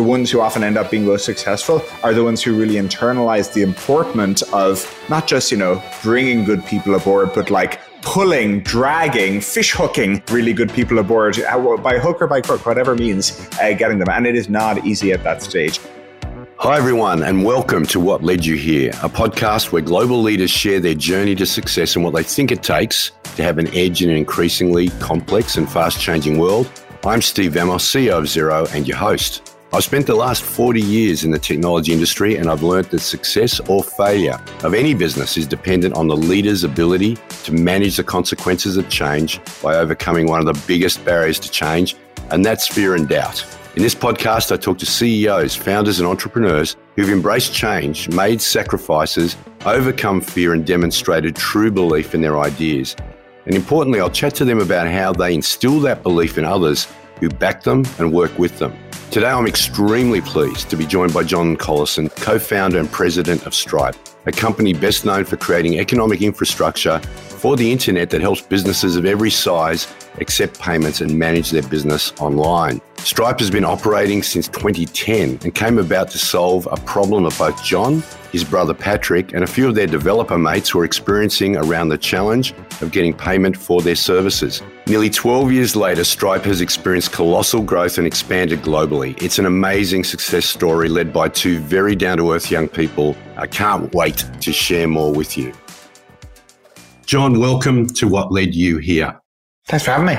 the ones who often end up being most successful are the ones who really internalize the importance of not just, you know, bringing good people aboard, but like pulling, dragging, fish hooking really good people aboard uh, by hook or by crook, whatever means uh, getting them. And it is not easy at that stage. Hi, everyone, and welcome to What Led You Here, a podcast where global leaders share their journey to success and what they think it takes to have an edge in an increasingly complex and fast changing world. I'm Steve Vamos, CEO of Xero, and your host. I've spent the last 40 years in the technology industry and I've learned that success or failure of any business is dependent on the leader's ability to manage the consequences of change by overcoming one of the biggest barriers to change, and that's fear and doubt. In this podcast, I talk to CEOs, founders, and entrepreneurs who've embraced change, made sacrifices, overcome fear, and demonstrated true belief in their ideas. And importantly, I'll chat to them about how they instill that belief in others who back them and work with them. Today, I'm extremely pleased to be joined by John Collison, co founder and president of Stripe, a company best known for creating economic infrastructure for the internet that helps businesses of every size accept payments and manage their business online. Stripe has been operating since 2010 and came about to solve a problem that both John, his brother Patrick, and a few of their developer mates were experiencing around the challenge of getting payment for their services. Nearly 12 years later, Stripe has experienced colossal growth and expanded globally. It's an amazing success story led by two very down to earth young people. I can't wait to share more with you. John, welcome to What Led You Here. Thanks for having me.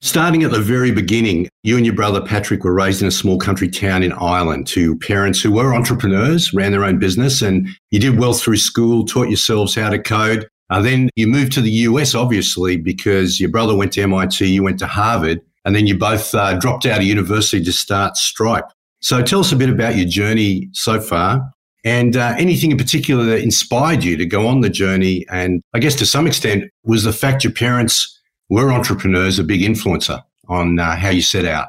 Starting at the very beginning, you and your brother Patrick were raised in a small country town in Ireland to parents who were entrepreneurs, ran their own business, and you did well through school, taught yourselves how to code. Uh, then you moved to the US, obviously, because your brother went to MIT, you went to Harvard, and then you both uh, dropped out of university to start Stripe. So tell us a bit about your journey so far and uh, anything in particular that inspired you to go on the journey. And I guess to some extent, was the fact your parents were entrepreneurs a big influencer on uh, how you set out?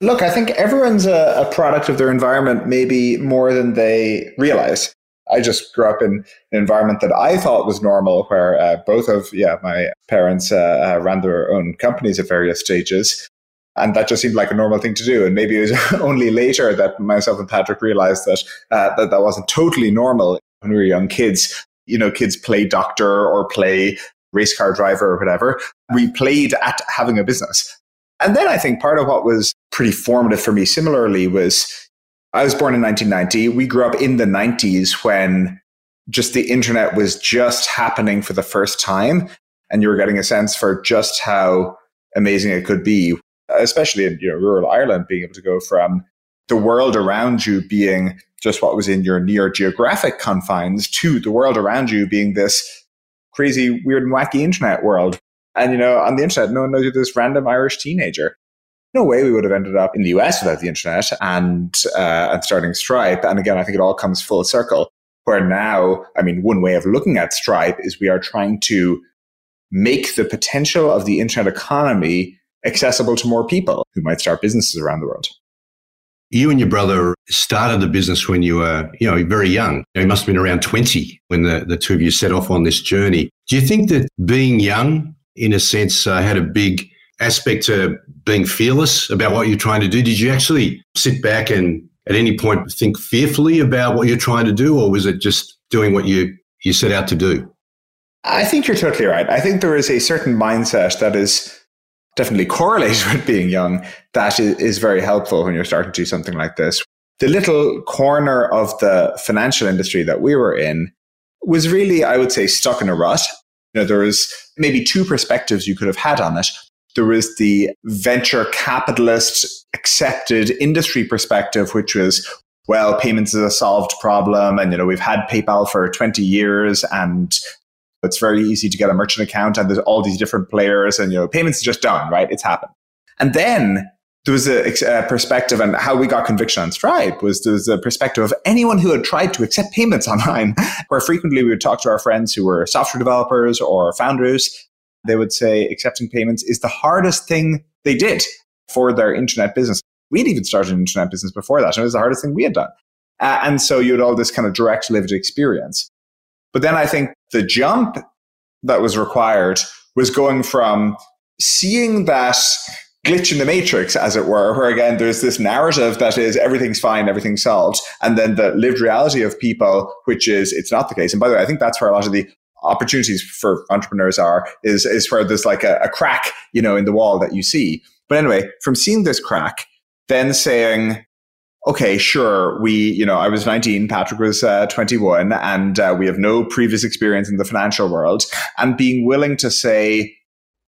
Look, I think everyone's a, a, product of their environment, maybe more than they realize. I just grew up in an environment that I thought was normal, where uh, both of yeah my parents uh, uh ran their own companies at various stages, and that just seemed like a normal thing to do. And maybe it was only later that myself and Patrick realized that uh, that that wasn't totally normal when we were young kids. You know, kids play doctor or play race car driver or whatever. We played at having a business. And then I think part of what was pretty formative for me similarly was I was born in 1990. We grew up in the 90s when just the internet was just happening for the first time. And you were getting a sense for just how amazing it could be, especially in you know, rural Ireland, being able to go from the world around you being just what was in your near geographic confines to the world around you being this crazy, weird, and wacky internet world. And, you know, on the internet, no one knows you're this random Irish teenager. No way we would have ended up in the US without the internet and, uh, and starting Stripe. And again, I think it all comes full circle where now, I mean, one way of looking at Stripe is we are trying to make the potential of the internet economy accessible to more people who might start businesses around the world. You and your brother started the business when you were, you know, very young. You, must have been around 20 when the, the two of you set off on this journey. Do you think that being young, in a sense, uh, had a big aspect to being fearless about what you're trying to do? Did you actually sit back and at any point think fearfully about what you're trying to do, or was it just doing what you, you set out to do? I think you're totally right. I think there is a certain mindset that is definitely correlates with being young, that is very helpful when you're starting to do something like this. The little corner of the financial industry that we were in was really, I would say, stuck in a rut. You know, there was maybe two perspectives you could have had on it. There was the venture capitalist accepted industry perspective, which was, well, payments is a solved problem. And, you know, we've had PayPal for 20 years and it's very easy to get a merchant account and there's all these different players and, you know, payments is just done, right? It's happened. And then there was a, a, perspective and how we got conviction on Stripe was there was a perspective of anyone who had tried to accept payments online, where frequently we would talk to our friends who were software developers or founders. They would say accepting payments is the hardest thing they did for their internet business. We'd even started an internet business before that, and it was the hardest thing we had done. Uh, and so you had all this kind of direct lived experience. But then I think the jump that was required was going from seeing that glitch in the matrix, as it were, where again, there's this narrative that is everything's fine, everything's solved. And then the lived reality of people, which is it's not the case. And by the way, I think that's where a lot of the opportunities for entrepreneurs are, is, is where there's like a, a crack, you know, in the wall that you see. But anyway, from seeing this crack, then saying, okay, sure, we, you know, I was 19, Patrick was uh, 21, and uh, we have no previous experience in the financial world, and being willing to say,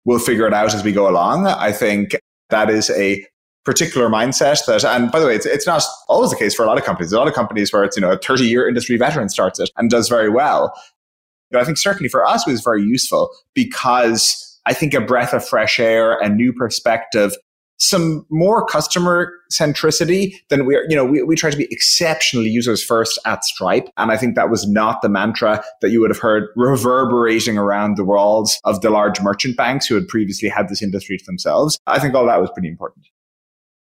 we'll figure it out as we go along. I think that is a particular mindset that, and by the way, it's, it's not always the case for a lot of companies. A lot of companies where it's, you know, a 30 year industry veteran starts it and does very well. But I think certainly for us it was very useful because I think a breath of fresh air, a new perspective, some more customer centricity than we are, you know, we, we try to be exceptionally users first at Stripe. And I think that was not the mantra that you would have heard reverberating around the walls of the large merchant banks who had previously had this industry to themselves. I think all that was pretty important.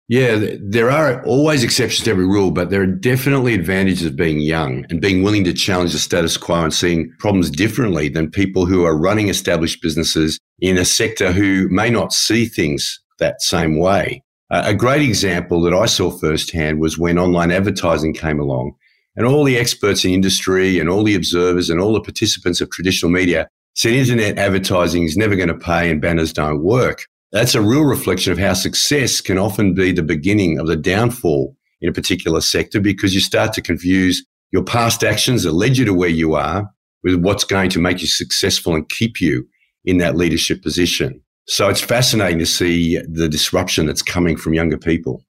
Yeah, there are always exceptions to every rule, but there are definitely advantages of being young and being willing to challenge the status quo and seeing problems differently than people who are running established businesses in a sector who may not see things that same way. Uh, a great example that I saw firsthand was when online advertising came along and all the experts in industry and all the observers and all the participants of traditional media said internet advertising is never going to pay and banners don't work. That's a real reflection of how success can often be the beginning of the downfall in a particular sector because you start to confuse your past actions that led you to where you are with what's going to make you successful and keep you in that leadership position. So it's fascinating to see the disruption that's coming from younger people.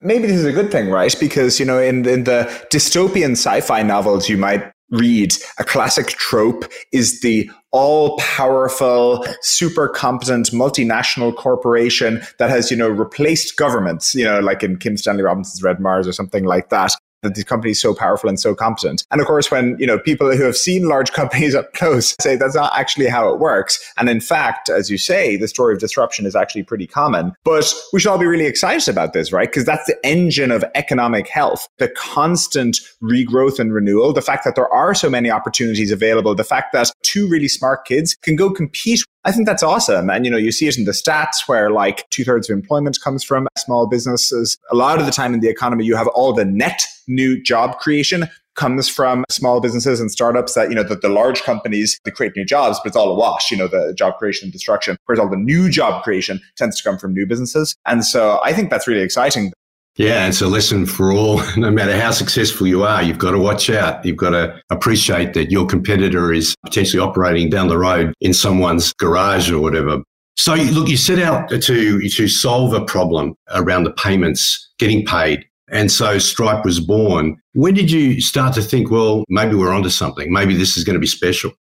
Maybe this is a good thing, right? Because, you know, in, in the dystopian sci fi novels you might read, a classic trope is the all powerful, super competent multinational corporation that has, you know, replaced governments, you know, like in Kim Stanley Robinson's Red Mars or something like that that these companies so powerful and so competent. And of course, when, you know, people who have seen large companies up close say that's not actually how it works. And in fact, as you say, the story of disruption is actually pretty common. But we should all be really excited about this, right? Because that's the engine of economic health, the constant regrowth and renewal, the fact that there are so many opportunities available, the fact that two really smart kids can go compete I think that's awesome. And, you know, you see it in the stats where like two thirds of employment comes from small businesses. A lot of the time in the economy, you have all the net new job creation comes from small businesses and startups that, you know, that the large companies, they create new jobs, but it's all a wash, you know, the job creation and destruction. Whereas all the new job creation tends to come from new businesses. And so I think that's really exciting. Yeah, it's a lesson for all. No matter how successful you are, you've got to watch out. You've got to appreciate that your competitor is potentially operating down the road in someone's garage or whatever. So, look, you set out to, to solve a problem around the payments, getting paid. And so Stripe was born. When did you start to think, well, maybe we're onto something? Maybe this is going to be special?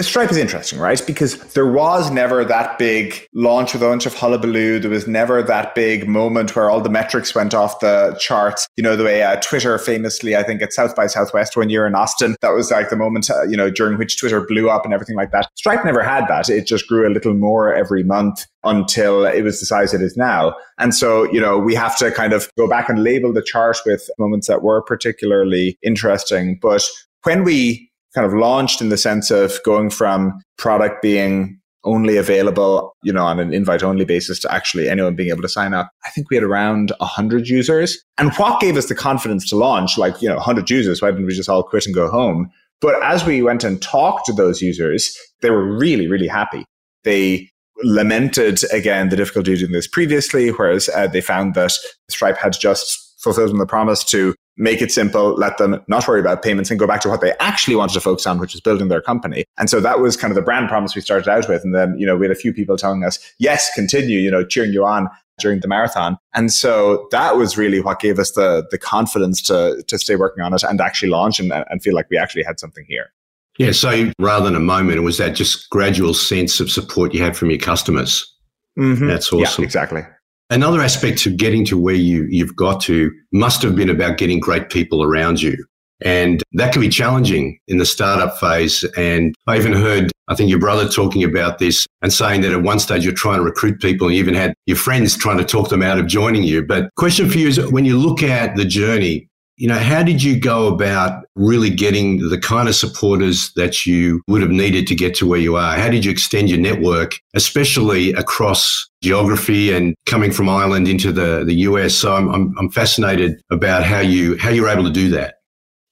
Stripe is interesting, right? Because there was never that big launch with a bunch of hullabaloo. There was never that big moment where all the metrics went off the charts. You know, the way uh, Twitter famously, I think at South by Southwest one year in Austin, that was like the moment, uh, you know, during which Twitter blew up and everything like that. Stripe never had that. It just grew a little more every month until it was the size it is now. And so, you know, we have to kind of go back and label the chart with moments that were particularly interesting. But when we kind of launched in the sense of going from product being only available, you know, on an invite only basis to actually anyone being able to sign up. I think we had around 100 users. And what gave us the confidence to launch, like, you know, 100 users, why didn't we just all quit and go home? But as we went and talked to those users, they were really, really happy. They lamented again the difficulty doing this previously, whereas uh, they found that Stripe had just fulfilled on the promise to make it simple, let them not worry about payments and go back to what they actually wanted to focus on, which is building their company. And so that was kind of the brand promise we started out with. And then, you know, we had a few people telling us, yes, continue, you know, cheering you on during the marathon. And so that was really what gave us the the confidence to to stay working on it and actually launch and, and feel like we actually had something here. Yeah. So rather than a moment, it was that just gradual sense of support you had from your customers. Mm-hmm. That's awesome. Yeah, exactly. Another aspect to getting to where you, you've got to must have been about getting great people around you. And that can be challenging in the startup phase. And I even heard, I think your brother talking about this and saying that at one stage you're trying to recruit people and you even had your friends trying to talk them out of joining you. But question for you is when you look at the journey You know, how did you go about really getting the kind of supporters that you would have needed to get to where you are? How did you extend your network, especially across geography and coming from Ireland into the, the US? So I'm, I'm, I'm fascinated about how you how you're able to do that.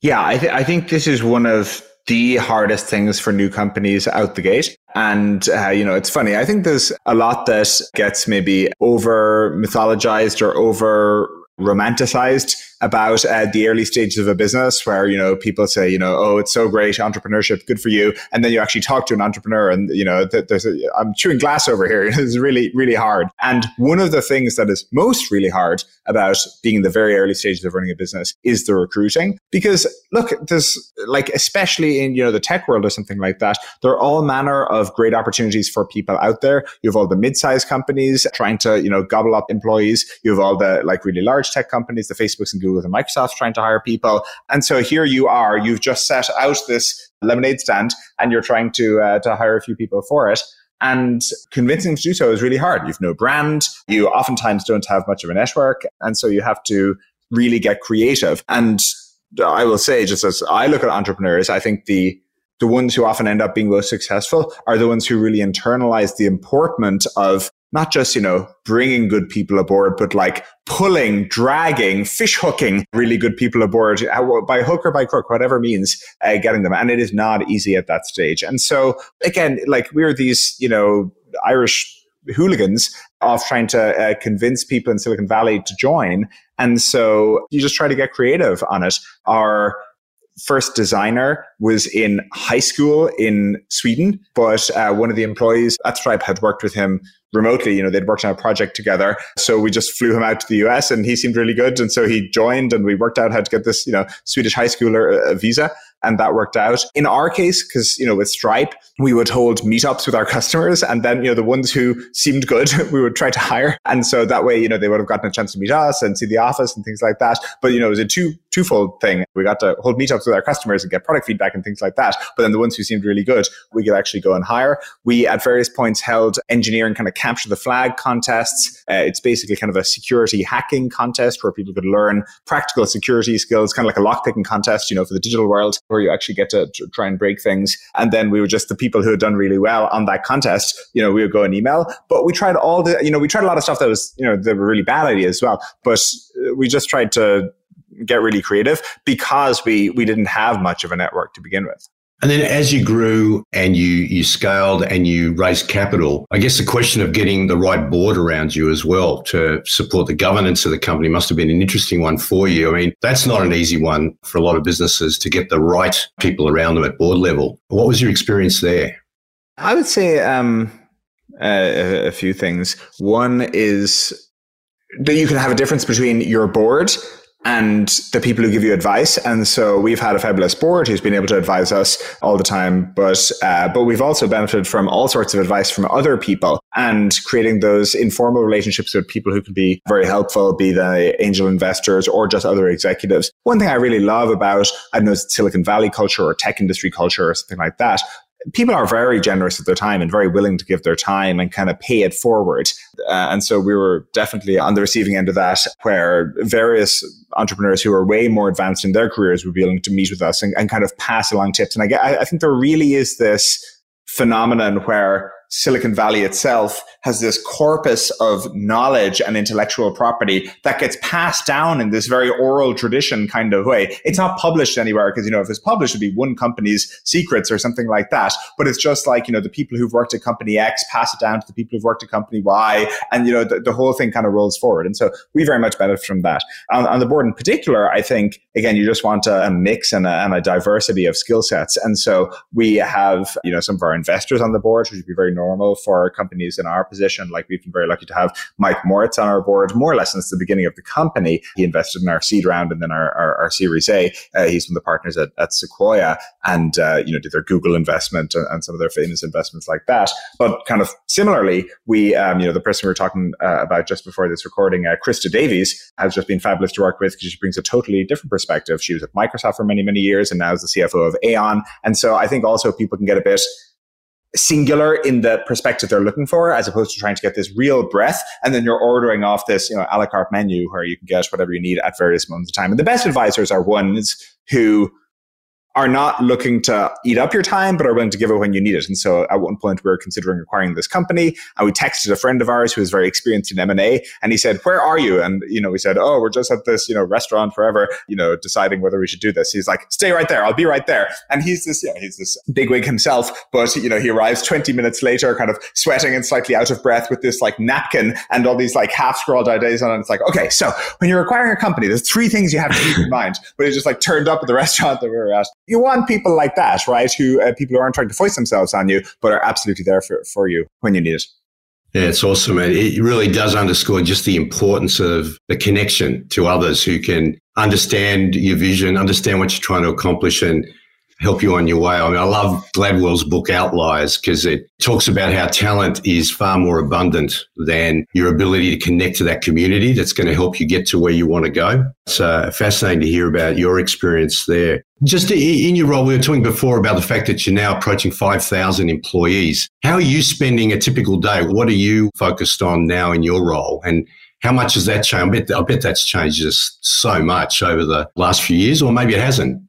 Yeah, I, th- I think this is one of the hardest things for new companies out the gate. And, uh, you know, it's funny. I think there's a lot that gets maybe over mythologized or over romanticized about uh, the early stages of a business where you know people say you know oh it's so great entrepreneurship good for you and then you actually talk to an entrepreneur and you know th- there's a, I'm chewing glass over here. It's really really hard. And one of the things that is most really hard about being in the very early stages of running a business is the recruiting. Because look there's like especially in you know the tech world or something like that there are all manner of great opportunities for people out there. You have all the mid-sized companies trying to you know gobble up employees. You have all the like really large tech companies the facebooks and google Google and Microsoft trying to hire people. And so here you are, you've just set out this lemonade stand and you're trying to, uh, to hire a few people for it. And convincing them to do so is really hard. You've no brand. You oftentimes don't have much of a network. And so you have to really get creative. And I will say, just as I look at entrepreneurs, I think the the ones who often end up being most successful are the ones who really internalize the importance of not just, you know, bringing good people aboard, but like pulling, dragging, fish hooking really good people aboard uh, by hook or by crook, whatever means uh, getting them. And it is not easy at that stage. And so again, like we're these, you know, Irish hooligans of trying to uh, convince people in Silicon Valley to join. And so you just try to get creative on it. Our first designer was in high school in Sweden, but uh, one of the employees at Stripe had worked with him remotely. You know, they'd worked on a project together. So we just flew him out to the US and he seemed really good. And so he joined and we worked out how to get this, you know, Swedish high schooler uh, visa and that worked out. In our case, because, you know, with Stripe, we would hold meetups with our customers and then, you know, the ones who seemed good, we would try to hire. And so that way, you know, they would have gotten a chance to meet us and see the office and things like that. But, you know, it was a two, twofold thing. We got to hold meetups with our customers and get product feedback and things like that. But then the ones who seemed really good, we could actually go and hire. We at various points held engineering kind of capture the flag contests. Uh, it's basically kind of a security hacking contest where people could learn practical security skills, kind of like a lockpicking contest, you know, for the digital world where you actually get to try and break things. And then we were just the people who had done really well on that contest, you know, we would go and email. But we tried all the, you know, we tried a lot of stuff that was, you know, that were really bad ideas as well. But uh, we just tried to get really creative because we we didn't have much of a network to begin with. And then as you grew and you you scaled and you raised capital, I guess the question of getting the right board around you as well to support the governance of the company must have been an interesting one for you. I mean, that's not an easy one for a lot of businesses to get the right people around them at board level. What was your experience there? I would say um, a, a few things. One is that you can have a difference between your board and the people who give you advice. And so we've had a fabulous board who's been able to advise us all the time. But uh, but we've also benefited from all sorts of advice from other people and creating those informal relationships with people who can be very helpful, be they angel investors or just other executives. One thing I really love about I don't know Silicon Valley culture or tech industry culture or something like that people are very generous with their time and very willing to give their time and kind of pay it forward. Uh, and so we were definitely on the receiving end of that, where various entrepreneurs who are way more advanced in their careers would be willing to meet with us and, and kind of pass along tips. And I, I think there really is this phenomenon where Silicon Valley itself has this corpus of knowledge and intellectual property that gets passed down in this very oral tradition kind of way. It's not published anywhere because, you know, if it's published, it'd be one company's secrets or something like that. But it's just like, you know, the people who've worked at company X pass it down to the people who've worked at company Y. And, you know, the, the whole thing kind of rolls forward. And so we very much benefit from that. On, on the board in particular, I think, again, you just want a, a mix and a, and a diversity of skill sets. And so we have, you know, some of our investors on the board, which would be very normal for companies in our position. Like we've been very lucky to have Mike Moritz on our board more or less since the beginning of the company. He invested in our seed round and then our, our, our Series A. Uh, he's one of the partners at, at Sequoia and, uh, you know, did their Google investment and, and, some of their famous investments like that. But kind of similarly, we, um, you know, the person we were talking uh, about just before this recording, uh, Christa Davies, has just been fabulous to work with because she brings a totally different perspective. She was at Microsoft for many, many years and now is the CFO of Aon. And so I think also people can get a bit singular in the perspective they're looking for, as opposed to trying to get this real breadth. And then you're ordering off this, you know, a la carte menu where you can get whatever you need at various moments of time. And the best advisors are ones who are not looking to eat up your time, but are willing to give it when you need it. And so at one point we were considering acquiring this company and we texted a friend of ours who was very experienced in M&A and he said, where are you? And, you know, we said, oh, we're just at this, you know, restaurant forever, you know, deciding whether we should do this. He's like, stay right there. I'll be right there. And he's this, yeah, he's this bigwig himself, but, you know, he arrives 20 minutes later, kind of sweating and slightly out of breath with this like napkin and all these like half scrawled ideas on it. It's like, okay, so when you're acquiring a company, there's three things you have to keep in mind. But he just like turned up at the restaurant that we were at. You want people like that, right? Who uh, people who aren't trying to foist themselves on you, but are absolutely there for, for you when you need it. Yeah, it's awesome. It really does underscore just the importance of the connection to others who can understand your vision, understand what you're trying to accomplish, and help you on your way. I mean, I love Gladwell's book Outliers because it talks about how talent is far more abundant than your ability to connect to that community that's going to help you get to where you want to go. It's uh, fascinating to hear about your experience there. Just in your role, we were talking before about the fact that you're now approaching 5,000 employees. How are you spending a typical day? What are you focused on now in your role? And how much has that changed? I bet, I bet that's changed just so much over the last few years, or maybe it hasn't.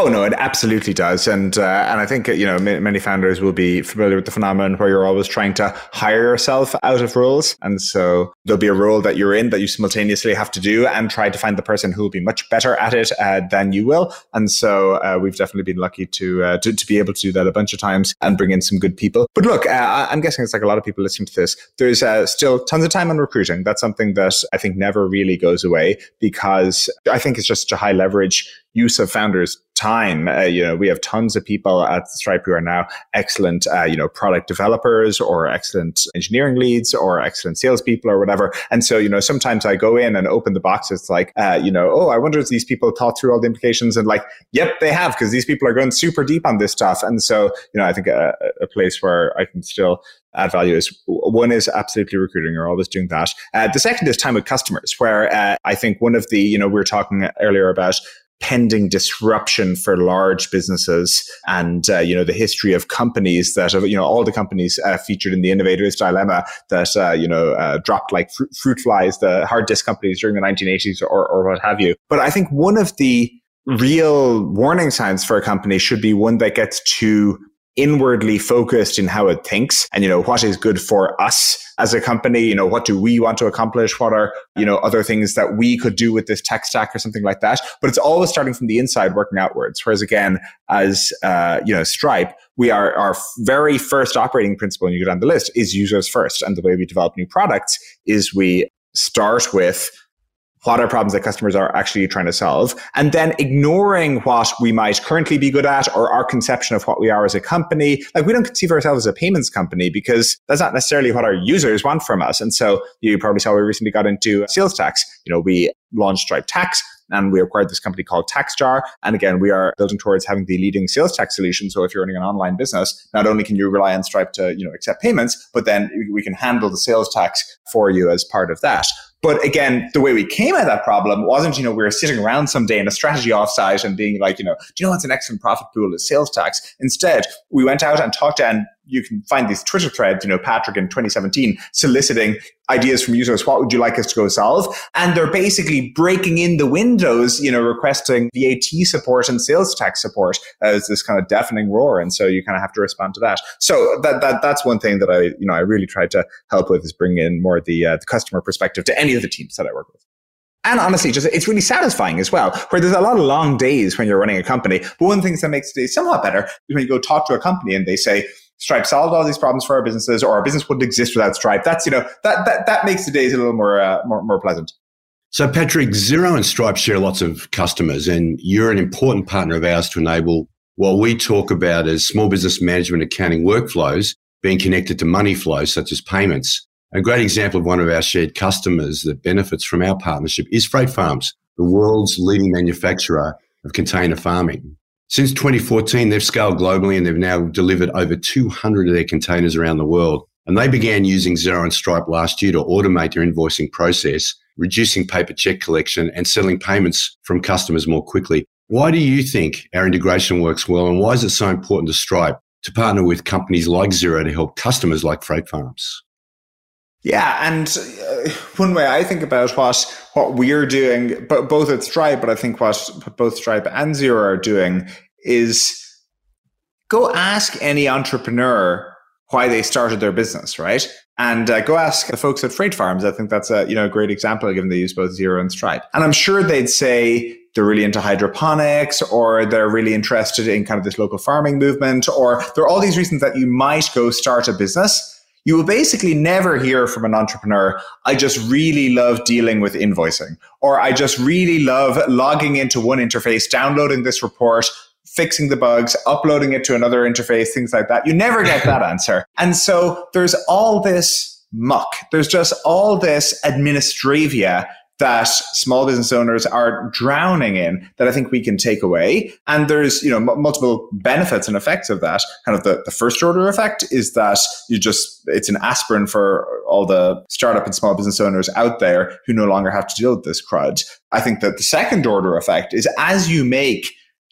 Oh no, it absolutely does, and uh, and I think you know many founders will be familiar with the phenomenon where you're always trying to hire yourself out of roles, and so there'll be a role that you're in that you simultaneously have to do and try to find the person who will be much better at it uh, than you will, and so uh, we've definitely been lucky to, uh, to, to be able to do that a bunch of times and bring in some good people. But look, uh, I'm guessing it's like a lot of people listening to this. There's uh, still tons of time on recruiting. That's something that I think never really goes away because I think it's just such a high leverage use of founders time. Uh, you know, we have tons of people at Stripe who are now excellent, uh, you know, product developers or excellent engineering leads or excellent salespeople or whatever. And so, you know, sometimes I go in and open the box. It's like, uh, you know, oh, I wonder if these people thought through all the implications and like, yep, they have because these people are going super deep on this stuff. And so, you know, I think a, a place where I can still add value is one is absolutely recruiting. You're always doing that. Uh, the second is time with customers, where uh, I think one of the, you know, we were talking earlier about pending disruption for large businesses and uh, you know the history of companies that have you know all the companies uh, featured in the innovators dilemma that uh, you know uh, dropped like fr- fruit flies the hard disk companies during the 1980s or, or what have you. But i think one of the real warning signs for a company should be one that gets too inwardly focused in how it thinks and you know what is good for us as a company you know what do we want to accomplish? What are you know other things that we could do with this tech stack or something like that? But it's always starting from the inside working outwards. Whereas again as uh, you know stripe we are our very first operating principle and you go down the list is users first. And the way we develop new products is we start with what are problems that customers are actually trying to solve, and then ignoring what we might currently be good at or our conception of what we are as a company. Like we don't conceive ourselves as a payments company because that's not necessarily what our users want from us. And so you probably saw we recently got into sales tax. You know, we launched Stripe Tax and we acquired this company called TaxJar. And again, we are building towards having the leading sales tax solution. So if you're running an online business, not only can you rely on Stripe to, you know, accept payments, but then we can handle the sales tax for you as part of that. But again, the way we came at that problem wasn't, you know, we were sitting around someday in a strategy offsite and being like, you know, do you know what's an excellent profit pool is sales tax? Instead, we went out and talked and you can find these Twitter threads, you know, Patrick in 2017 soliciting ideas from users. What would you like us to go solve? And they're basically breaking in the windows, you know, requesting VAT support and sales tax support as this kind of deafening roar. And so you kind of have to respond to that. So that, that that's one thing that I, you know, I really tried to help with is bring in more the, uh, the customer perspective to any of the teams that I work with. And honestly, just it's really satisfying as well, where there's a lot of long days when you're running a company. But one of the things that makes the day somewhat better is when you go talk to a company and they say, Stripe solved all these problems for our businesses, or our business wouldn't exist without Stripe. That's you know that that that makes the days a little more uh, more, more pleasant. So, Patrick, Xero and Stripe share lots of customers, and you're an important partner of ours to enable what we talk about as small business management accounting workflows being connected to money flows such as payments. A great example of one of our shared customers that benefits from our partnership is Freight Farms, the world's leading manufacturer of container farming. Since 2014, they've scaled globally and they've now delivered over 200 of their containers around the world. And they began using Xero and Stripe last year to automate their invoicing process, reducing paper check collection and settling payments from customers more quickly. Why do you think our integration works well and why is it so important to Stripe to partner with companies like Xero to help customers like freight farms. Yeah, and uh, one way I think about what what we're doing, but both at Stripe, but I think what both Stripe and Xero are doing is go ask any entrepreneur why they started their business, right? And uh, go ask the folks at Freight Farms. I think that's a you know a great example, given they use both Xero and Stripe. And I'm sure they'd say they're really into hydroponics, or they're really interested in kind of this local farming movement, or there are all these reasons that you might go start a business you will basically never hear from an entrepreneur, I just really love dealing with invoicing, or I just really love logging into one interface, downloading this report, fixing the bugs, uploading it to another interface, things like that. You never get that answer. And so there's all this muck. There's just all this administravia that small business owners are drowning in that I think we can take away. And there's, you know, m- multiple benefits and effects of that. Kind of the, the first order effect is that you just, it's an aspirin for all the startup and small business owners out there who no longer have to deal with this crud. I think that the second order effect is as you make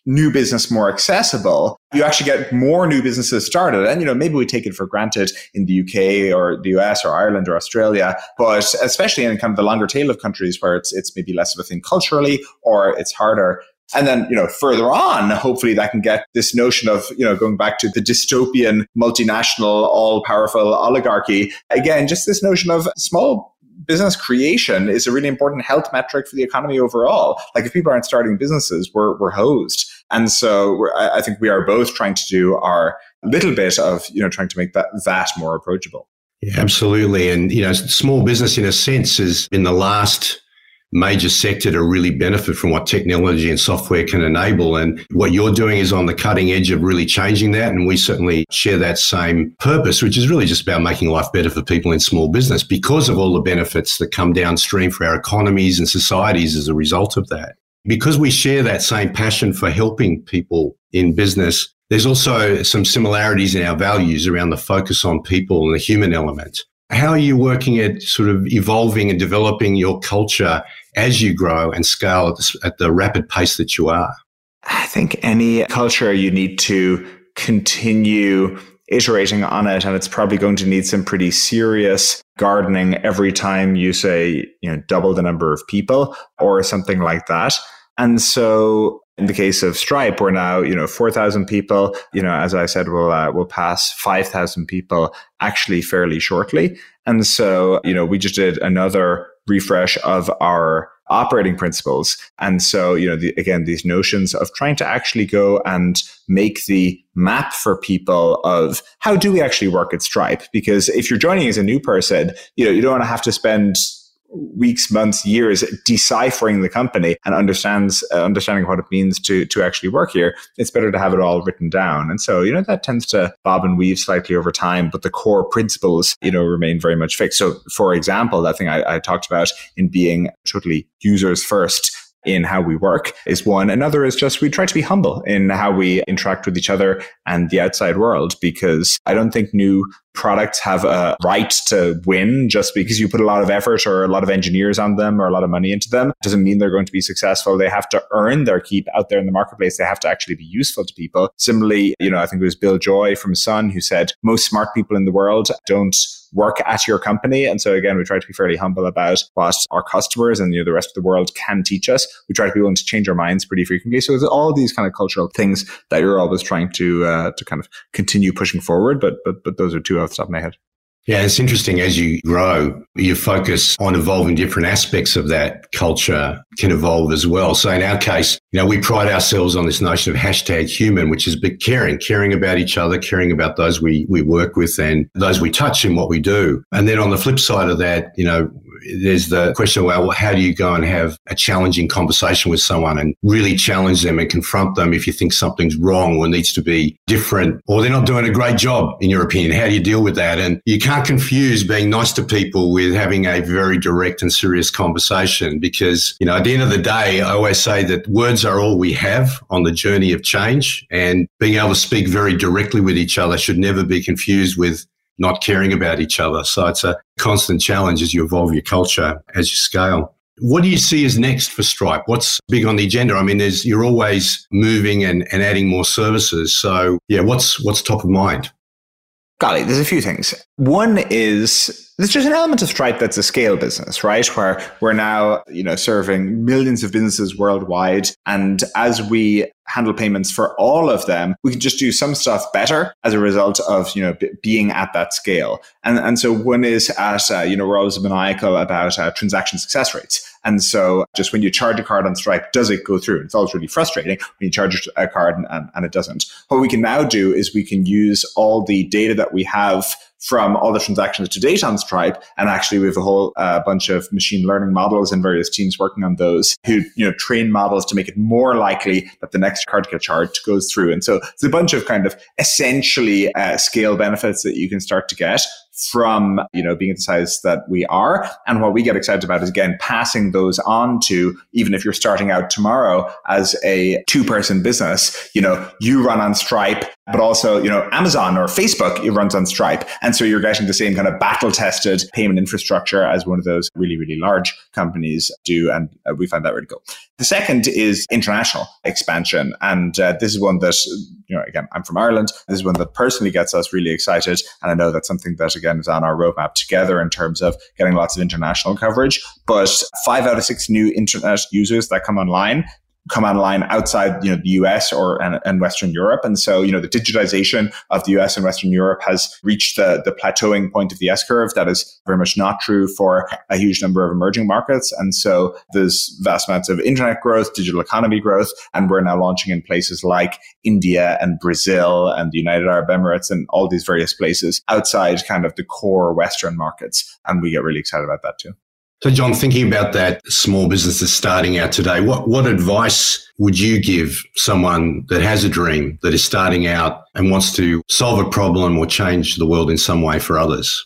new business more accessible, you actually get more new businesses started. And, you know, maybe we take it for granted in the UK or the US or Ireland or Australia, but especially in kind of the longer tail of countries where it's, it's maybe less of a thing culturally or it's harder. And then, you know, further on, hopefully that can get this notion of, you know, going back to the dystopian multinational, all powerful oligarchy. Again, just this notion of small business creation is a really important health metric for the economy overall. Like if people aren't starting businesses, we're, we're hosed. And so I think we are both trying to do our little bit of, you know, trying to make that, that more approachable. Yeah, absolutely. And, you know, small business in a sense is in the last major sector to really benefit from what technology and software can enable. And what you're doing is on the cutting edge of really changing that. And we certainly share that same purpose, which is really just about making life better for people in small business because of all the benefits that come downstream for our economies and societies as a result of that. Because we share that same passion for helping people in business, there's also some similarities in our values around the focus on people and the human element. How are you working at sort of evolving and developing your culture as you grow and scale at the, at the rapid pace that you are? I think any culture you need to continue iterating on it and it's probably going to need some pretty serious gardening every time you say you know double the number of people or something like that and so in the case of Stripe, we're now, you know, 4,000 people, you know, as I said, we'll, uh, we'll pass 5,000 people actually fairly shortly. And so, you know, we just did another refresh of our operating principles. And so, you know, the, again, these notions of trying to actually go and make the map for people of how do we actually work at Stripe? Because if you're joining as a new person, you know, you don't want to have to spend weeks, months, years deciphering the company and understands uh, understanding what it means to to actually work here, it's better to have it all written down. And so, you know, that tends to bob and weave slightly over time, but the core principles, you know, remain very much fixed. So, for example, that thing I, I talked about in being totally users first in how we work is one. Another is just we try to be humble in how we interact with each other and the outside world because I don't think new products have a right to win just because you put a lot of effort or a lot of engineers on them or a lot of money into them doesn't mean they're going to be successful. They have to earn their keep out there in the marketplace. They have to actually be useful to people. Similarly, you know, I think it was Bill Joy from Sun who said most smart people in the world don't work at your company. And so again, we try to be fairly humble about what our customers and you know, the rest of the world can teach us. We try to be willing to change our minds pretty frequently. So it's all these kind of cultural things that you're always trying to uh, to kind of continue pushing forward. But but but those are two off the top of my head. Yeah, it's interesting as you grow, your focus on evolving different aspects of that culture can evolve as well. So in our case, you know, we pride ourselves on this notion of hashtag human, which is big caring, caring about each other, caring about those we, we work with and those we touch in what we do. And then on the flip side of that, you know, there's the question well, how do you go and have a challenging conversation with someone and really challenge them and confront them if you think something's wrong or needs to be different or they're not doing a great job, in your opinion? How do you deal with that? And you can't confuse being nice to people with having a very direct and serious conversation because, you know, at the end of the day, I always say that words are all we have on the journey of change and being able to speak very directly with each other should never be confused with not caring about each other. So it's a constant challenge as you evolve your culture as you scale. What do you see as next for Stripe? What's big on the agenda? I mean, there's you're always moving and, and adding more services. So yeah, what's what's top of mind? Golly, there's a few things. One is there's just an element of Stripe that's a scale business, right? Where we're now, you know, serving millions of businesses worldwide. And as we handle payments for all of them, we can just do some stuff better as a result of, you know, b- being at that scale. And, and so one is at, uh, you know, we're always maniacal about uh, transaction success rates. And so just when you charge a card on Stripe, does it go through? It's always really frustrating when you charge a card and, and, and it doesn't. What we can now do is we can use all the data that we have from all the transactions to date on Stripe. And actually, we have a whole uh, bunch of machine learning models and various teams working on those who, you know, train models to make it more likely that the next card get charged goes through. And so it's a bunch of kind of essentially uh, scale benefits that you can start to get from you know being the size that we are and what we get excited about is again passing those on to even if you're starting out tomorrow as a two person business you know you run on stripe but also you know amazon or facebook it runs on stripe. And so you're getting the same kind of battle tested payment infrastructure as one of those really really large companies do. And uh, we find that really cool. The second is international expansion. And uh, this is one that you know again i'm from ireland. This is one that personally gets us really excited. And i know that's something that again again is on our roadmap together in terms of getting lots of international coverage. But five out of six new internet users that come online come online outside you know the US or and, and, Western Europe. And so, you know, the digitization of the US and Western Europe has reached the, the plateauing point of the S curve. That is very much not true for a huge number of emerging markets. And so there's vast amounts of internet growth, digital economy growth, and we're now launching in places like India and Brazil and the United Arab Emirates and all these various places outside kind of the core Western markets. And we get really excited about that too. So, John, thinking about that small businesses starting out today, what, what advice would you give someone that has a dream, that is starting out and wants to solve a problem or change the world in some way for others?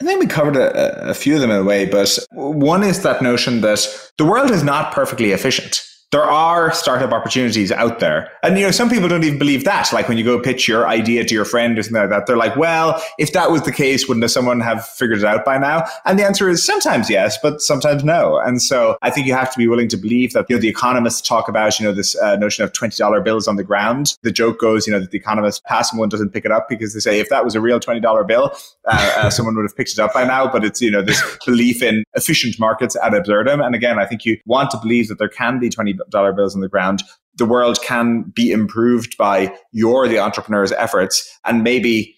I think we covered a, a few of them in a way, but one is that notion that the world is not perfectly efficient there are startup opportunities out there. And, you know, some people don't even believe that. Like when you go pitch your idea to your friend or something like that, they're like, well, if that was the case, wouldn't someone have figured it out by now? And the answer is sometimes yes, but sometimes no. And so I think you have to be willing to believe that, you know, the economists talk about, you know, this uh, notion of $20 bills on the ground. The joke goes, you know, that the economists pass one doesn't pick it up because they say if that was a real $20 bill, uh, uh, someone would have picked it up by now. But it's, you know, this belief in efficient markets ad absurdum. And again, I think you want to believe that there can be 20 dollar bills on the ground, the world can be improved by your, the entrepreneur's efforts. And maybe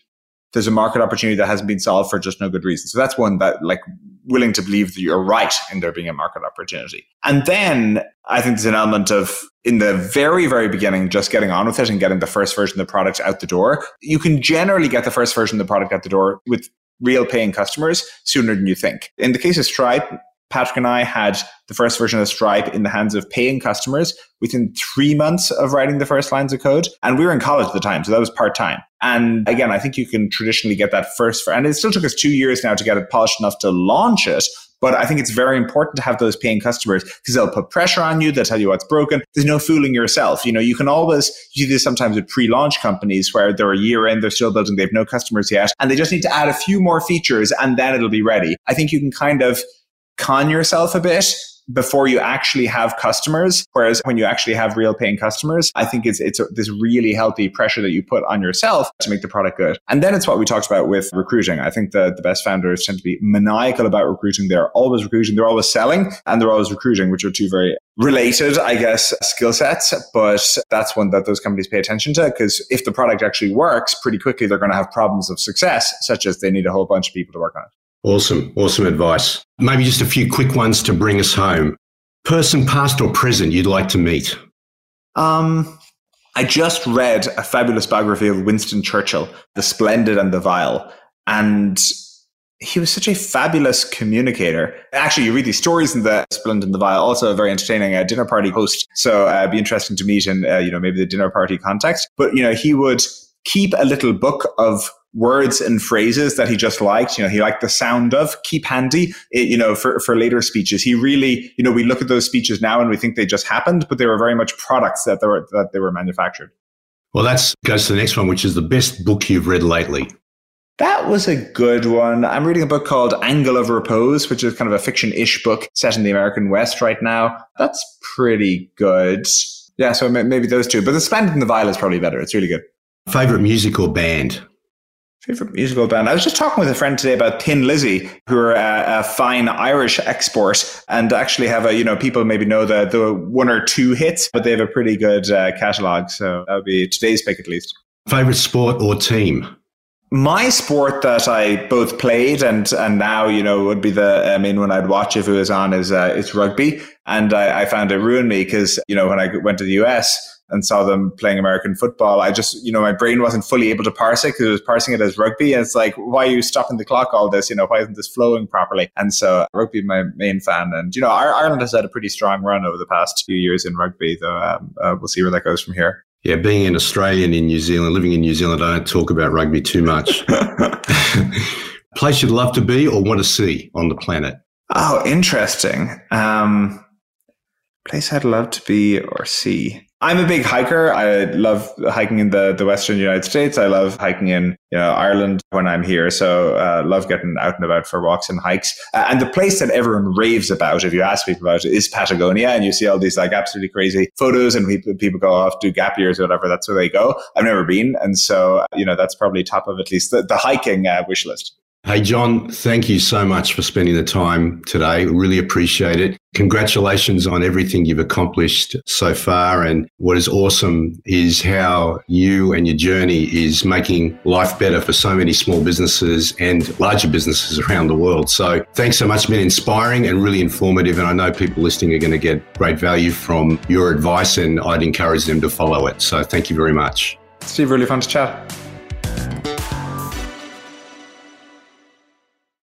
there's a market opportunity that hasn't been solved for just no good reason. So that's one that like willing to believe that you're right in there being a market opportunity. And then I think there's an element of in the very, very beginning, just getting on with it and getting the first version of the product out the door. You can generally get the first version of the product out the door with real paying customers sooner than you think. In the case of Stripe, Patrick and I had the first version of Stripe in the hands of paying customers within three months of writing the first lines of code. And we were in college at the time, so that was part time. And again, I think you can traditionally get that first, and it still took us two years now to get it polished enough to launch it. But I think it's very important to have those paying customers because they'll put pressure on you. They'll tell you what's broken. There's no fooling yourself. You know, you can always you do this sometimes with pre-launch companies where they're a year in, they're still building, they have no customers yet, and they just need to add a few more features and then it'll be ready. I think you can kind of con yourself a bit before you actually have customers. Whereas when you actually have real paying customers, I think it's, it's a, this really healthy pressure that you put on yourself to make the product good. And then it's what we talked about with recruiting. I think the, the best founders tend to be maniacal about recruiting. They're always recruiting. They're always selling and they're always recruiting, which are two very related, I guess, skill sets. But that's one that those companies pay attention to because if the product actually works pretty quickly, they're going to have problems of success, such as they need a whole bunch of people to work on it. Awesome. Awesome advice. Maybe just a few quick ones to bring us home. Person, past or present, you'd like to meet? Um, I just read a fabulous biography of Winston Churchill, The Splendid and the Vile. And he was such a fabulous communicator. Actually, you read these stories in the Splendid and the Vile, also a very entertaining uh, dinner party host. So uh, it'd be interesting to meet in, uh, you know, maybe the dinner party context. But, you know, he would keep a little book of words and phrases that he just liked. You know, he liked the sound of, keep handy, it, you know, for, for later speeches. He really, you know, we look at those speeches now and we think they just happened, but they were very much products that they were, that they were manufactured. Well, that goes to the next one, which is the best book you've read lately. That was a good one. I'm reading a book called Angle of Repose, which is kind of a fiction ish book set in the American West right now. That's pretty good. Yeah, so maybe those two. But The Splendid and the Vile is probably better. It's really good. Favorite music or band? Favorite musical band? I was just talking with a friend today about Thin Lizzy, who are a, a, fine Irish export and actually have a, you know, people maybe know the, the one or two hits, but they have a pretty good uh, catalogue. So that would be today's pick at least. Favorite sport or team? my sport that I both played and and now you know would be the I mean when I'd watch if it was on is uh, it's rugby and I, I found it ruined me because you know when I went to the US and saw them playing American football I just you know my brain wasn't fully able to parse it because it was parsing it as rugby and it's like why are you stopping the clock all this you know why isn't this flowing properly and so rugby my main fan and you know Ireland has had a pretty strong run over the past few years in rugby though um, uh, we'll see where that goes from here. Yeah, being an Australian in New Zealand, living in New Zealand, I don't talk about rugby too much. Place you'd love to be or want to see on the planet? Oh, interesting. Um, place I'd love to be or see. I'm a big hiker. I love hiking in the, the Western United States. I love hiking in you know, Ireland when I'm here. So uh, love getting out and about for walks and hikes. Uh, and the place that everyone raves about, if you ask people about it, is Patagonia. And you see all these like absolutely crazy photos and people, people go off do gap years or whatever. That's where they go. I've never been. And so, you know, that's probably top of at least the, the hiking uh, wish list. Hey, John, thank you so much for spending the time today. Really appreciate it. Congratulations on everything you've accomplished so far. And what is awesome is how you and your journey is making life better for so many small businesses and larger businesses around the world. So thanks so much. It's been inspiring and really informative. And I know people listening are going to get great value from your advice and I'd encourage them to follow it. So thank you very much. Steve, really fun to chat.